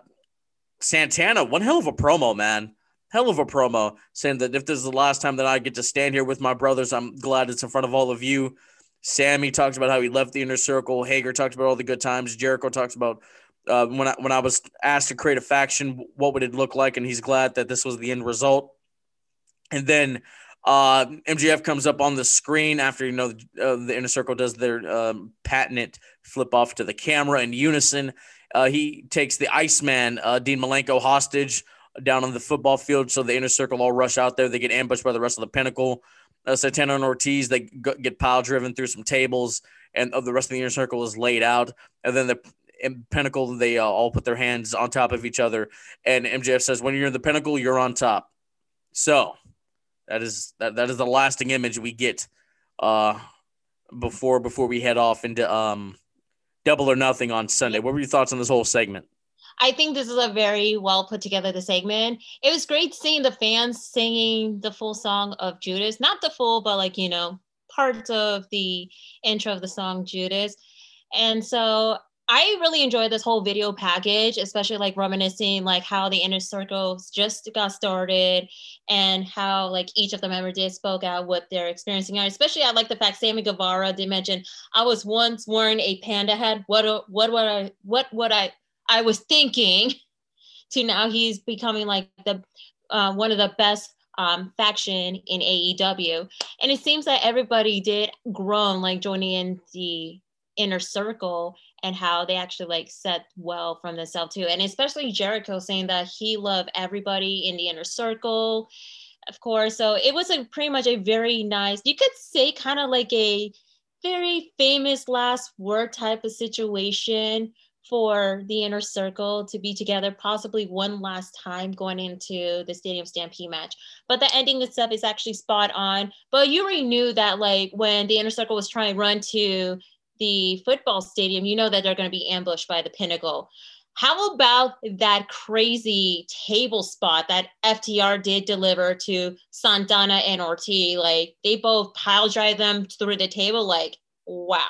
Santana, one hell of a promo, man. Hell of a promo saying that if this is the last time that I get to stand here with my brothers, I'm glad it's in front of all of you. Sammy talks about how he left the inner circle. Hager talks about all the good times. Jericho talks about uh, when I when I was asked to create a faction, what would it look like? And he's glad that this was the end result. And then uh, MJF comes up on the screen after you know uh, the inner circle does their um, patented flip off to the camera in unison. Uh, he takes the Iceman uh, Dean Malenko hostage down on the football field, so the inner circle all rush out there. They get ambushed by the rest of the Pinnacle. Uh, Santana and Ortiz they get pile driven through some tables, and the rest of the inner circle is laid out. And then the in Pinnacle, they uh, all put their hands on top of each other, and MJF says, "When you're in the Pinnacle, you're on top." So that is that, that is the lasting image we get uh, before before we head off into um, Double or Nothing on Sunday. What were your thoughts on this whole segment? I think this is a very well put together the segment. It was great seeing the fans singing the full song of Judas, not the full, but like you know parts of the intro of the song Judas. And so I really enjoyed this whole video package, especially like reminiscing like how the inner circles just got started and how like each of the members did spoke out what they're experiencing. And especially I like the fact Sammy Guevara did mention I was once wearing a panda head. What what what I what what I I was thinking to now he's becoming like the uh, one of the best um, faction in AEW. And it seems that everybody did groan like joining in the inner circle and how they actually like set well from themselves too. And especially Jericho saying that he loved everybody in the inner circle, of course. So it was a pretty much a very nice, you could say kind of like a very famous last word type of situation for the inner circle to be together possibly one last time going into the stadium stampede match but the ending itself is actually spot on but you already knew that like when the inner circle was trying to run to the football stadium, you know that they're going to be ambushed by the Pinnacle. How about that crazy table spot that FTR did deliver to Santana and Ortiz? Like they both pile drive them through the table. Like, wow.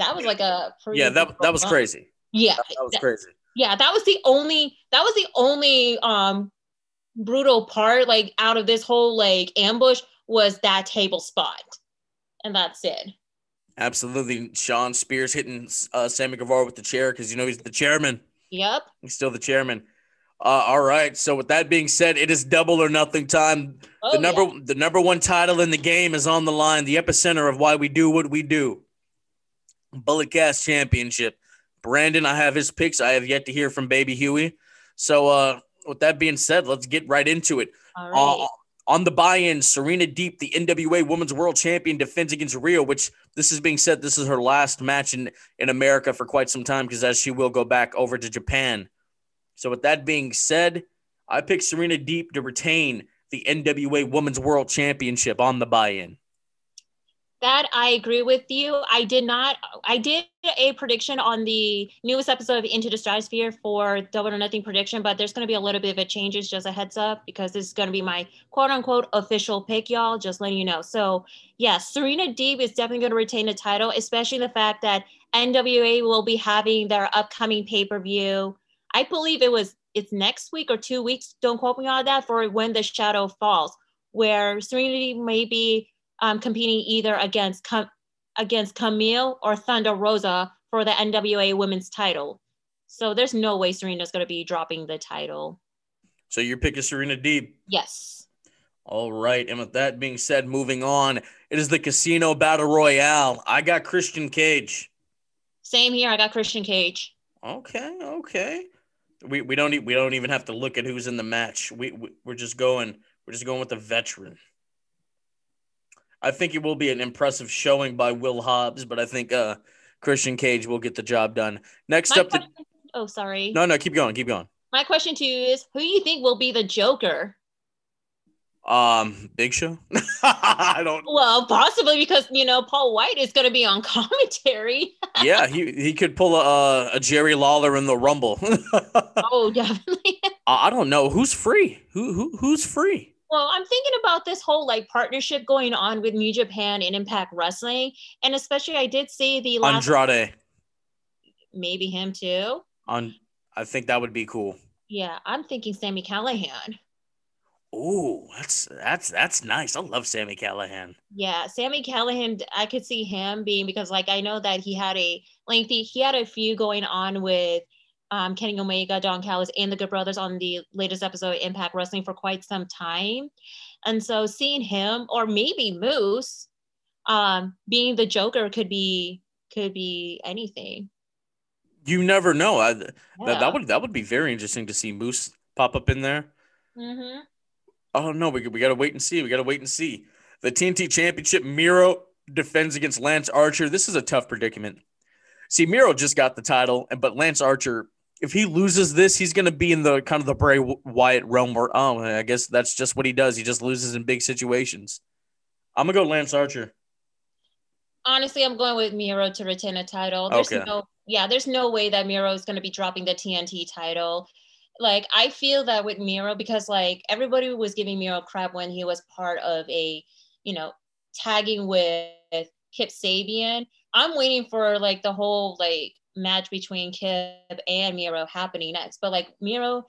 That was like a yeah. That that was crazy. Yeah, that, that was crazy. Yeah, that was the only that was the only um brutal part like out of this whole like ambush was that table spot, and that's it. Absolutely. Shawn Spears hitting uh, Sammy Guevara with the chair because you know he's the chairman. Yep. He's still the chairman. Uh, all right. So with that being said, it is double or nothing time. Oh, the number yeah. the number one title in the game is on the line. The epicenter of why we do what we do. Bullet Cast Championship. Brandon, I have his picks. I have yet to hear from Baby Huey. So uh, with that being said, let's get right into it. Uh, on the buy-in, Serena Deeb, the NWA Women's World Champion, defends against Riho. Which this is being said, this is her last match in in America for quite some time because as she will go back over to Japan. So with that being said, I picked Serena Deeb to retain the NWA Women's World Championship on the buy-in. That I agree with you. I did not. I did a prediction on the newest episode of Into the Stratosphere for Double or Nothing prediction, but there's going to be a little bit of a changes. Just a heads up, because this is going to be my quote unquote official pick, y'all. Just letting you know. So yes, Serena Deeb is definitely going to retain the title, especially the fact that NWA will be having their upcoming pay per view. I believe it was it's next week or two weeks. Don't quote me on that for when the shadow falls, where Serena Deeb may be um, competing either against against Kamille or Thunder Rosa for the NWA Women's title. So there's no way Serena's going to be dropping the title. So your pick is Serena Deeb. Yes. All right. And with that being said, moving on, it is the Casino Battle Royale. I got Christian Cage. Same here. I got Christian Cage. Okay, okay. We we don't e- we don't even have to look at who's in the match. We, we we're just going we're just going with the veteran. I think it will be an impressive showing by Will Hobbs, but I think uh Christian Cage will get the job done. Next My up, the oh, sorry. no no keep going keep going. My question to you is, who do you think will be the Joker? Um, Big Show. I don't. Well, possibly because you know Paul White is going to be on commentary. Yeah, he he could pull a, a Jerry Lawler in the Rumble. oh, definitely. I I don't know who's free. Who who who's free? Well, I'm thinking about this whole like partnership going on with New Japan and Impact Wrestling, and especially I did see the last Andrade. maybe him too. On, I think that would be cool. Yeah, I'm thinking Sami Callihan. Ooh, that's that's that's nice. I love Sami Callihan. Yeah, Sami Callihan, I could see him being because like I know that he had a lengthy, he had a few going on with um, Kenny Omega, Don Callis, and the Good Brothers on the latest episode of Impact Wrestling for quite some time, and so seeing him or maybe Moose, um, being the Joker could be could be anything. You never know. I, that, that would that would be very interesting to see Moose pop up in there. Mm-hmm. Oh no, we we gotta wait and see. We gotta wait and see. The TNT Championship, Miro defends against Lance Archer. This is a tough predicament. See, Miro just got the title, and but Lance Archer, if he loses this, he's gonna be in the kind of the Bray Wyatt realm where oh, I guess that's just what he does. He just loses in big situations. I'm gonna go Lance Archer. Honestly, I'm going with Miro to retain a title. There's Okay. no, yeah, there's no way that Miro is going to be dropping the TNT title. Like, I feel that with Miro because like everybody was giving Miro crap when he was part of a, you know, tagging with Kip Sabian. I'm waiting for like the whole like match between Kip and Miro happening next. But like Miro,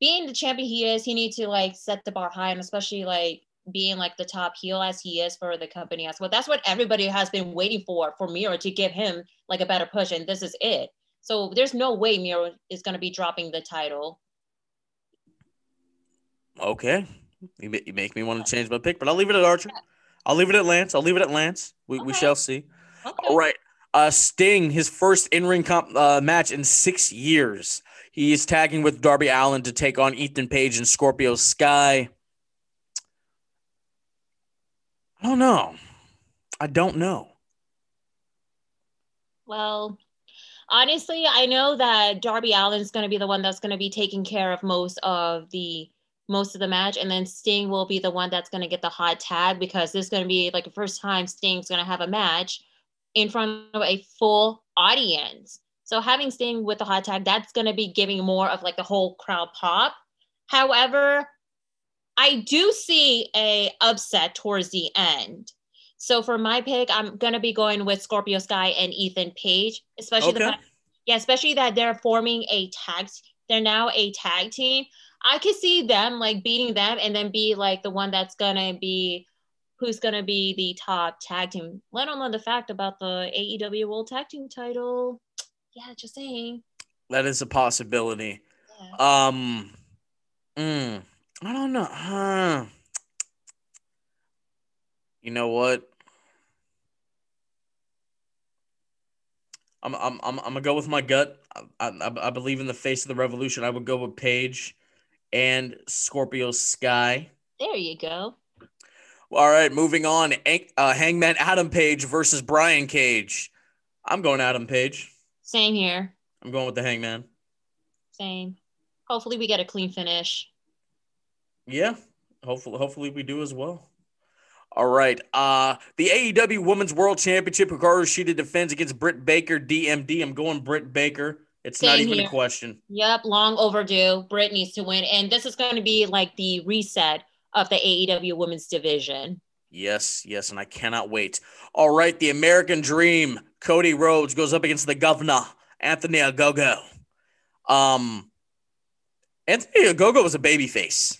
being the champion he is, he needs to like set the bar high and especially like being like the top heel as he is for the company as well. That's what everybody has been waiting for for Miro to give him like a better push, and this is it. So there's no way Miro is going to be dropping the title. Okay, you, you make me want to change my pick, but I'll leave it at Archer. I'll leave it at Lance. I'll leave it at Lance. We, we shall see. Okay. All right. Uh, Sting, his first in-ring comp, uh, match in six years. He is tagging with Darby Allin to take on Ethan Page and Scorpio Sky. I don't know. I don't know. Well, honestly, I know that Darby Allin's going to be the one that's going to be taking care of most of the most of the match, and then Sting will be the one that's going to get the hot tag because this is going to be like the first time Sting's going to have a match in front of a full audience. So having Sting with the hot tag, that's going to be giving more of like the whole crowd pop. However, I do see a upset towards the end. So for my pick, I'm gonna be going with Scorpio Sky and Ethan Page, especially the fact, yeah, especially that they're forming a tag. They're now a tag team. I could see them like beating them and then be like the one that's gonna be who's gonna be the top tag team. Let alone the fact about the AEW World Tag Team title. Yeah, just saying. That is a possibility. Yeah. Um, Mm, I don't know. Huh. You know what? I'm I'm I'm, I'm gonna go with my gut. I, I, I believe in the face of the revolution. I would go with Page and Scorpio Sky. There you go. All right, moving on. Uh, Hangman Adam Page versus Brian Cage. I'm going Adam Page. Same here. I'm going with the Hangman. Same. Hopefully, we get a clean finish. Yeah, hopefully, hopefully we do as well. All right. Uh, the AEW Women's World Championship, Hikaru Shida defends against Britt Baker, DMD. I'm going Britt Baker. It's Same not even here. a question. Yep, long overdue. Britt needs to win. And this is going to be like the reset of the AEW Women's Division. Yes, yes, and I cannot wait. All right, the American Dream, Cody Rhodes goes up against the Governor, Anthony Ogogo. Um, Anthony Ogogo was a babyface.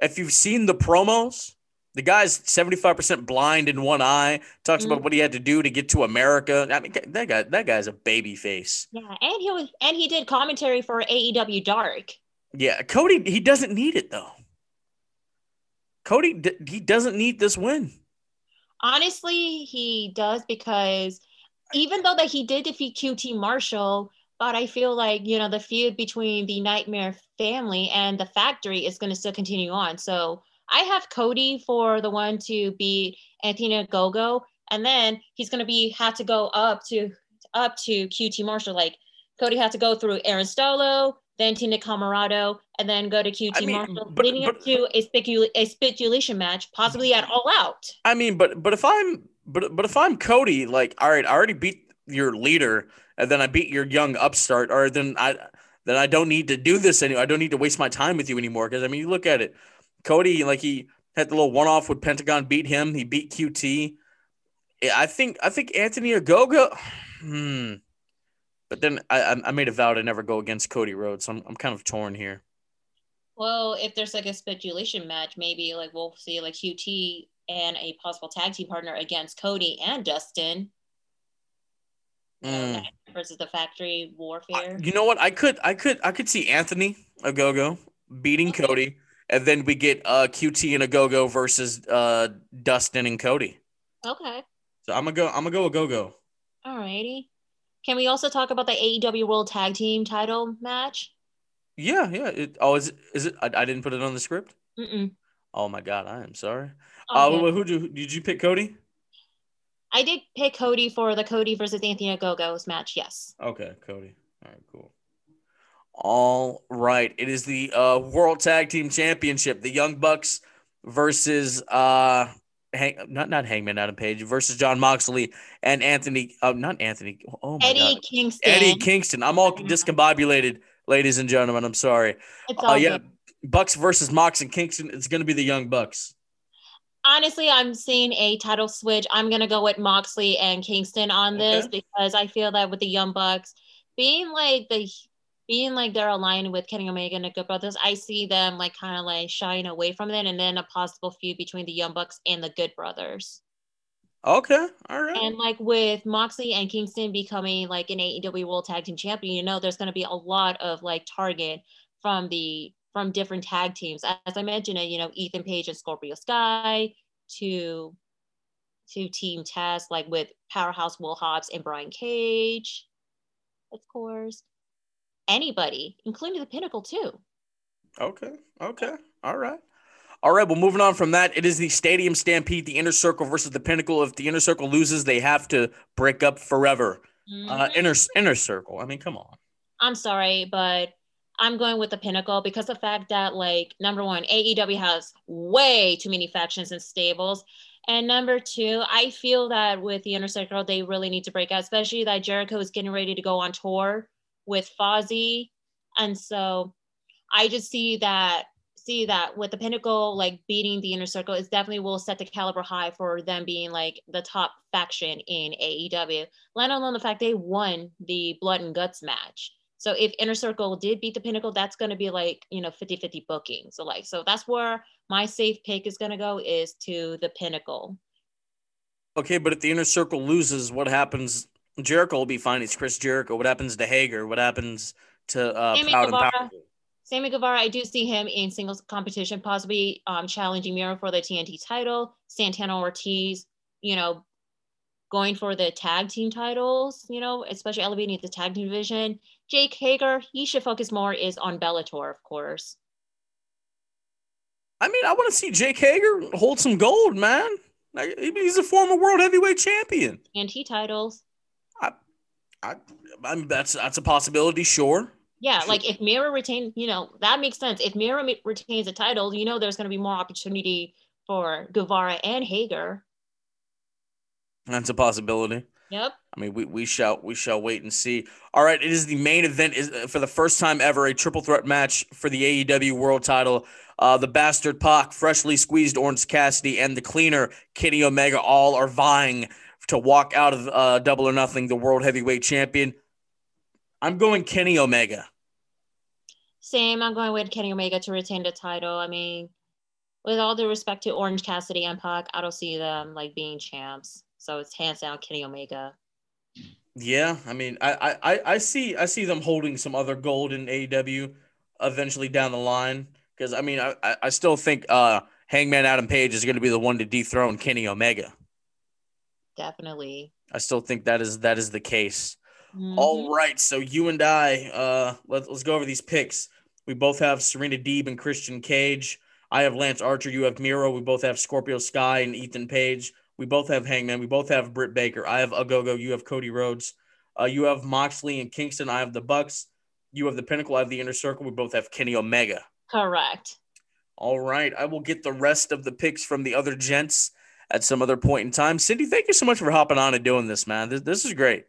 If you've seen the promos, the guy's 75% blind in one eye, talks mm-hmm. about what he had to do to get to America. I mean, that guy, that guy's a baby face. Yeah, and he was, and he did commentary for AEW Dark. Yeah, Cody, he doesn't need it though. Cody, he doesn't need this win. Honestly, he does because even though that he did defeat QT Marshall, but I feel like you know the feud between the Nightmare family and the Factory is going to still continue on. So I have Cody for the one to beat Anthony Gogo, and then he's going to be have to go up to up to QT Marshall. Like Cody had to go through Aaron Solow, then Tina Comoroto, and then go to QT I mean, Marshall, but, leading but, up to a, specul- a speculation match, possibly at All Out. I mean, but but if I'm but but if I'm Cody, like, all right, I already beat your leader, and then I beat your young upstart, or then I then I don't need to do this anymore. I don't need to waste my time with you anymore. Because I mean, you look at it, Cody, like he had the little one off with Pentagon, beat him. He beat QT. I think I think Anthony Ogogo. Hmm. But then I I made a vow to never go against Cody Rhodes. So I'm I'm kind of torn here. Well, if there's like a speculation match, maybe like we'll see like QT and a possible tag team partner against Cody and Dustin. Mm. Versus the factory warfare. you know what? I could I could I could see Anthony Ogogo beating okay. Cody, and then we get uh QT and Ogogo versus uh Dustin and Cody. Okay. So I'm gonna go I'm gonna go Ogogo. Alrighty. Can we also talk about the AEW World Tag Team title match? Yeah, yeah. It, oh, is it? Is it? I, I didn't put it on the script. Mm-mm. Oh my god, I am sorry. Oh, uh, yeah. who, did you did you pick Cody? I did pick Cody for the Cody versus Anthony Ogogo's match. Yes. Okay, Cody. All right, cool. All right, it is the uh, World Tag Team Championship. The Young Bucks versus uh, Hang, not not Hangman Adam Page versus Jon Moxley and Anthony. Uh, not Anthony. Oh my Eddie God. Kingston. Eddie Kingston. I'm all discombobulated, ladies and gentlemen. I'm sorry. It's uh, all uh, yeah, good. Bucks versus Mox and Kingston. It's going to be the Young Bucks. Honestly, I'm seeing a title switch. I'm going to go with Moxley and Kingston on this okay. because I feel that with the Young Bucks being like the being like they're aligned with Kenny Omega and the Good Brothers, I see them like kind of like shying away from it, and then a possible feud between the Young Bucks and the Good Brothers. Okay, all right. And like with Moxley and Kingston becoming like an AEW World Tag Team Champion, you know, there's going to be a lot of like target from the from different tag teams. As I mentioned, you know, Ethan Page and Scorpio Sky to to Team Taz, like with Powerhouse Will Hobbs and Brian Cage, of course anybody, including the Pinnacle too. Okay. Okay. All right. All right. Well, moving on from that, it is the Stadium Stampede, the Inner Circle versus the Pinnacle. If the Inner Circle loses, they have to break up forever. Uh, mm-hmm. Uh, inner Inner Circle. I mean, come on. I'm sorry, but I'm going with the Pinnacle because the fact that, like, number one, AEW has way too many factions and stables. And number two, I feel that with the Inner Circle, they really need to break out, especially that Jericho is getting ready to go on tour with Fozzy. And so I just see that see that with the pinnacle like beating the inner circle is definitely will set the caliber high for them being like the top faction in AEW. Let alone the fact they won the blood and guts match. So if inner circle did beat the pinnacle, that's gonna be like, you know, 50-50 booking. So like so that's where my safe pick is gonna go is to the pinnacle. Okay, but if the inner circle loses, what happens Jericho will be fine. It's Chris Jericho. What happens to Hager? What happens to uh, Sammy Proud Guevara. Sammy Guevara, I do see him in singles competition, possibly um, challenging Miro for the TNT title. Santana Ortiz, you know, going for the tag team titles, you know, especially elevating the tag team division. Jake Hager, he should focus more is on Bellator, of course. I mean, I want to see Jake Hager hold some gold, man. He's a former world heavyweight champion. And he titles. I, I, I mean, that's that's a possibility, sure. Yeah, like if Mira retains, you know, that makes sense. If Miro retains a title, you know, there's going to be more opportunity for Guevara and Hager. That's a possibility. Yep. I mean, we, we shall we shall wait and see. All right, it is the main event is uh, for the first time ever a triple threat match for the AEW World Title. Uh, the bastard Pac, freshly squeezed Orange Cassidy, and the cleaner Kenny Omega all are vying to walk out of uh, Double or Nothing, the World Heavyweight Champion. I'm going Kenny Omega. Same. I'm going with Kenny Omega to retain the title. I mean, with all due respect to Orange Cassidy and Pac, I don't see them like being champs. So it's hands down Kenny Omega. Yeah, I mean, I I I see I see them holding some other gold in AEW eventually down the line because I mean I I still think uh Hangman Adam Page is going to be the one to dethrone Kenny Omega. Definitely. I still think that is that is the case. Mm-hmm. All right, so you and I, uh, let's let's go over these picks. We both have Serena Deeb and Christian Cage. I have Lance Archer. You have Miro. We both have Scorpio Sky and Ethan Page. We both have Hangman. We both have Britt Baker. I have Ogogo. You have Cody Rhodes. Uh, you have Moxley and Kingston. I have the Bucks. You have the Pinnacle. I have the Inner Circle. We both have Kenny Omega. Correct. All right. I will get the rest of the picks from the other gents at some other point in time. Cindy, thank you so much for hopping on and doing this, man. This, this is great.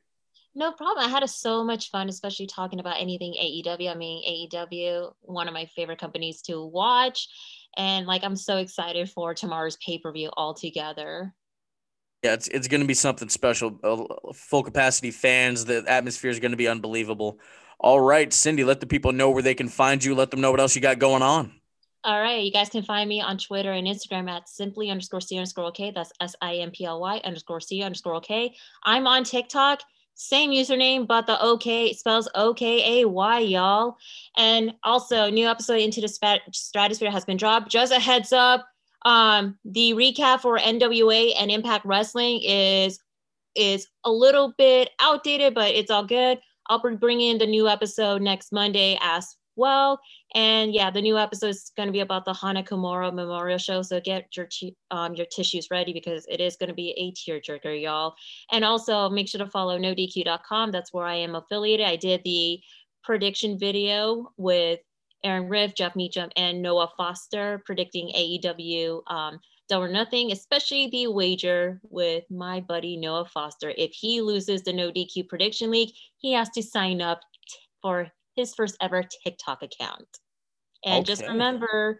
No problem. I had so much fun, especially talking about anything AEW. I mean, AEW, one of my favorite companies to watch. And like, I'm so excited for tomorrow's pay per view altogether. Yeah, it's, it's going to be something special. Uh, full capacity fans. The atmosphere is going to be unbelievable. All right, Cindy, let the people know where they can find you. Let them know what else you got going on. All right. You guys can find me on Twitter and Instagram at simply underscore C underscore OK. That's S I M P L Y underscore C underscore OK. I'm on TikTok same username, but the OK spells O K A Y, y'all. And also, new episode into the stratosphere has been dropped. Just a heads up, um, the recap for NWA and Impact Wrestling is is a little bit outdated, but it's all good. I'll be bringing the new episode next Monday as well. And yeah, the new episode is going to be about the Hana Kimura Memorial Show. So get your um, your tissues ready because it is going to be a tearjerker, y'all. And also make sure to follow NoDQ.com. That's where I am affiliated. I did the prediction video with Aaron Riff, Jeff Meacham, and Noah Foster predicting AEW um, Double or Nothing, especially the wager with my buddy Noah Foster. If he loses the No DQ Prediction League, he has to sign up for his first ever TikTok account. And okay. just remember,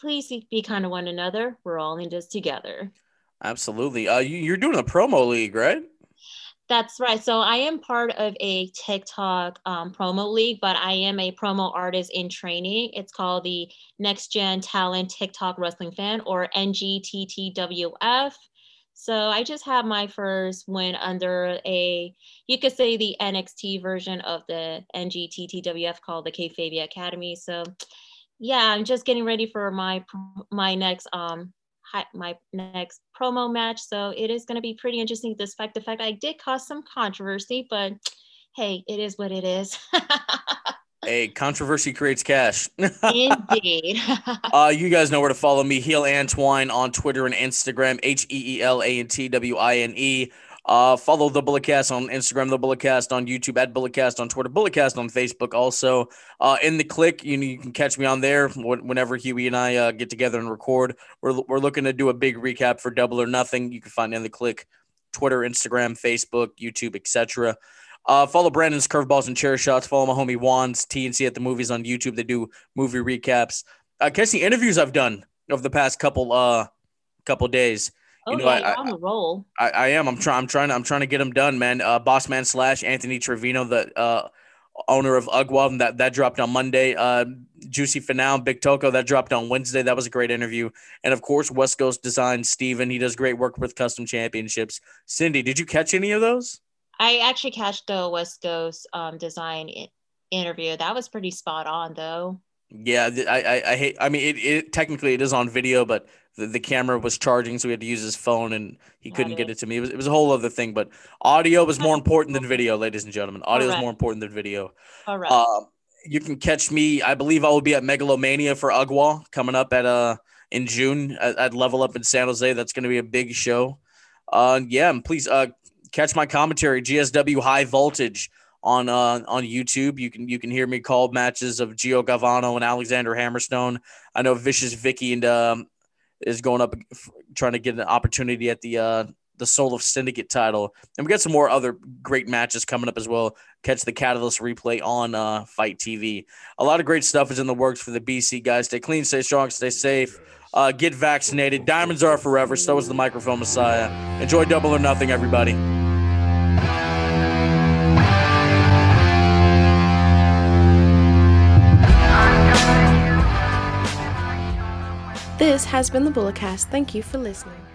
please be kind to one another. We're all in this together. Absolutely. Uh, you, you're doing a promo league, right? That's right. So I am part of a TikTok um, promo league, but I am a promo artist in training. It's called the Next Gen Talent TikTok Wrestling Fan or NGTTWF. So I just had my first win under a, you could say the NXT version of the NGTTWF called the Kayfabia Academy. So yeah, I'm just getting ready for my my next um my next promo match. So it is going to be pretty interesting. This Despite the fact I did cause some controversy, but hey, it is what it is. Hey, controversy creates cash. Indeed. uh, you guys know where to follow me, Heel Antwine on Twitter and Instagram, H E E L A N T W I N E. Uh, follow the Bulletcast on Instagram, the Bulletcast on YouTube, at Bulletcast on Twitter, Bulletcast on Facebook. Also, uh, in the click, you, you can catch me on there whenever Huey and I uh, get together and record. We're, we're looking to do a big recap for Double or Nothing. You can find in the click, Twitter, Instagram, Facebook, YouTube, etc. Uh, follow Brandon's curveballs and chair shots. Follow my homie Juan's TNC at the movies on YouTube. They do movie recaps. Uh, catch the interviews I've done over the past couple uh couple days. Oh you know, yeah, I, you're on the roll. I, I am. I'm trying. I'm trying. I'm trying to get them done, man. Uh, Boss Man slash Anthony Trevino, the uh, owner of Ugwa, that that dropped on Monday. Uh, Juicy Finau, Big Toko, that dropped on Wednesday. That was a great interview. And of course, West Coast Design, Steven. He does great work with custom championships. Cindy, did you catch any of those? I actually catch the West Coast um, design I- interview. That was pretty spot on, though. Yeah, I, I, I hate. I mean, it, it technically it is on video, but the, the camera was charging, so we had to use his phone, and he couldn't get it to me. It was, it was a whole other thing. But audio was more important than video, ladies and gentlemen. Audio is more important than video. All right. Um, you can catch me. I believe I will be at Megalomania for UGWA coming up at uh in June at, at Level Up in San Jose. That's going to be a big show. Uh, yeah, and please uh catch my commentary GSW High Voltage on uh, on YouTube. You can you can hear me call matches of Gio Galvano and Alexander Hammerstone. I know Vicious Vicky and um, is going up trying to get an opportunity at the uh, the Soul of Syndicate title, and we got some more other great matches coming up as well. Catch the Catalyst replay on uh, FITE TV. A lot of great stuff is in the works for the BC guys. Stay clean, stay strong, stay safe. Uh, get vaccinated. Diamonds are forever. So is the microphone Messiah. Enjoy Double or Nothing, everybody. This has been the Bulletcast. Thank you for listening.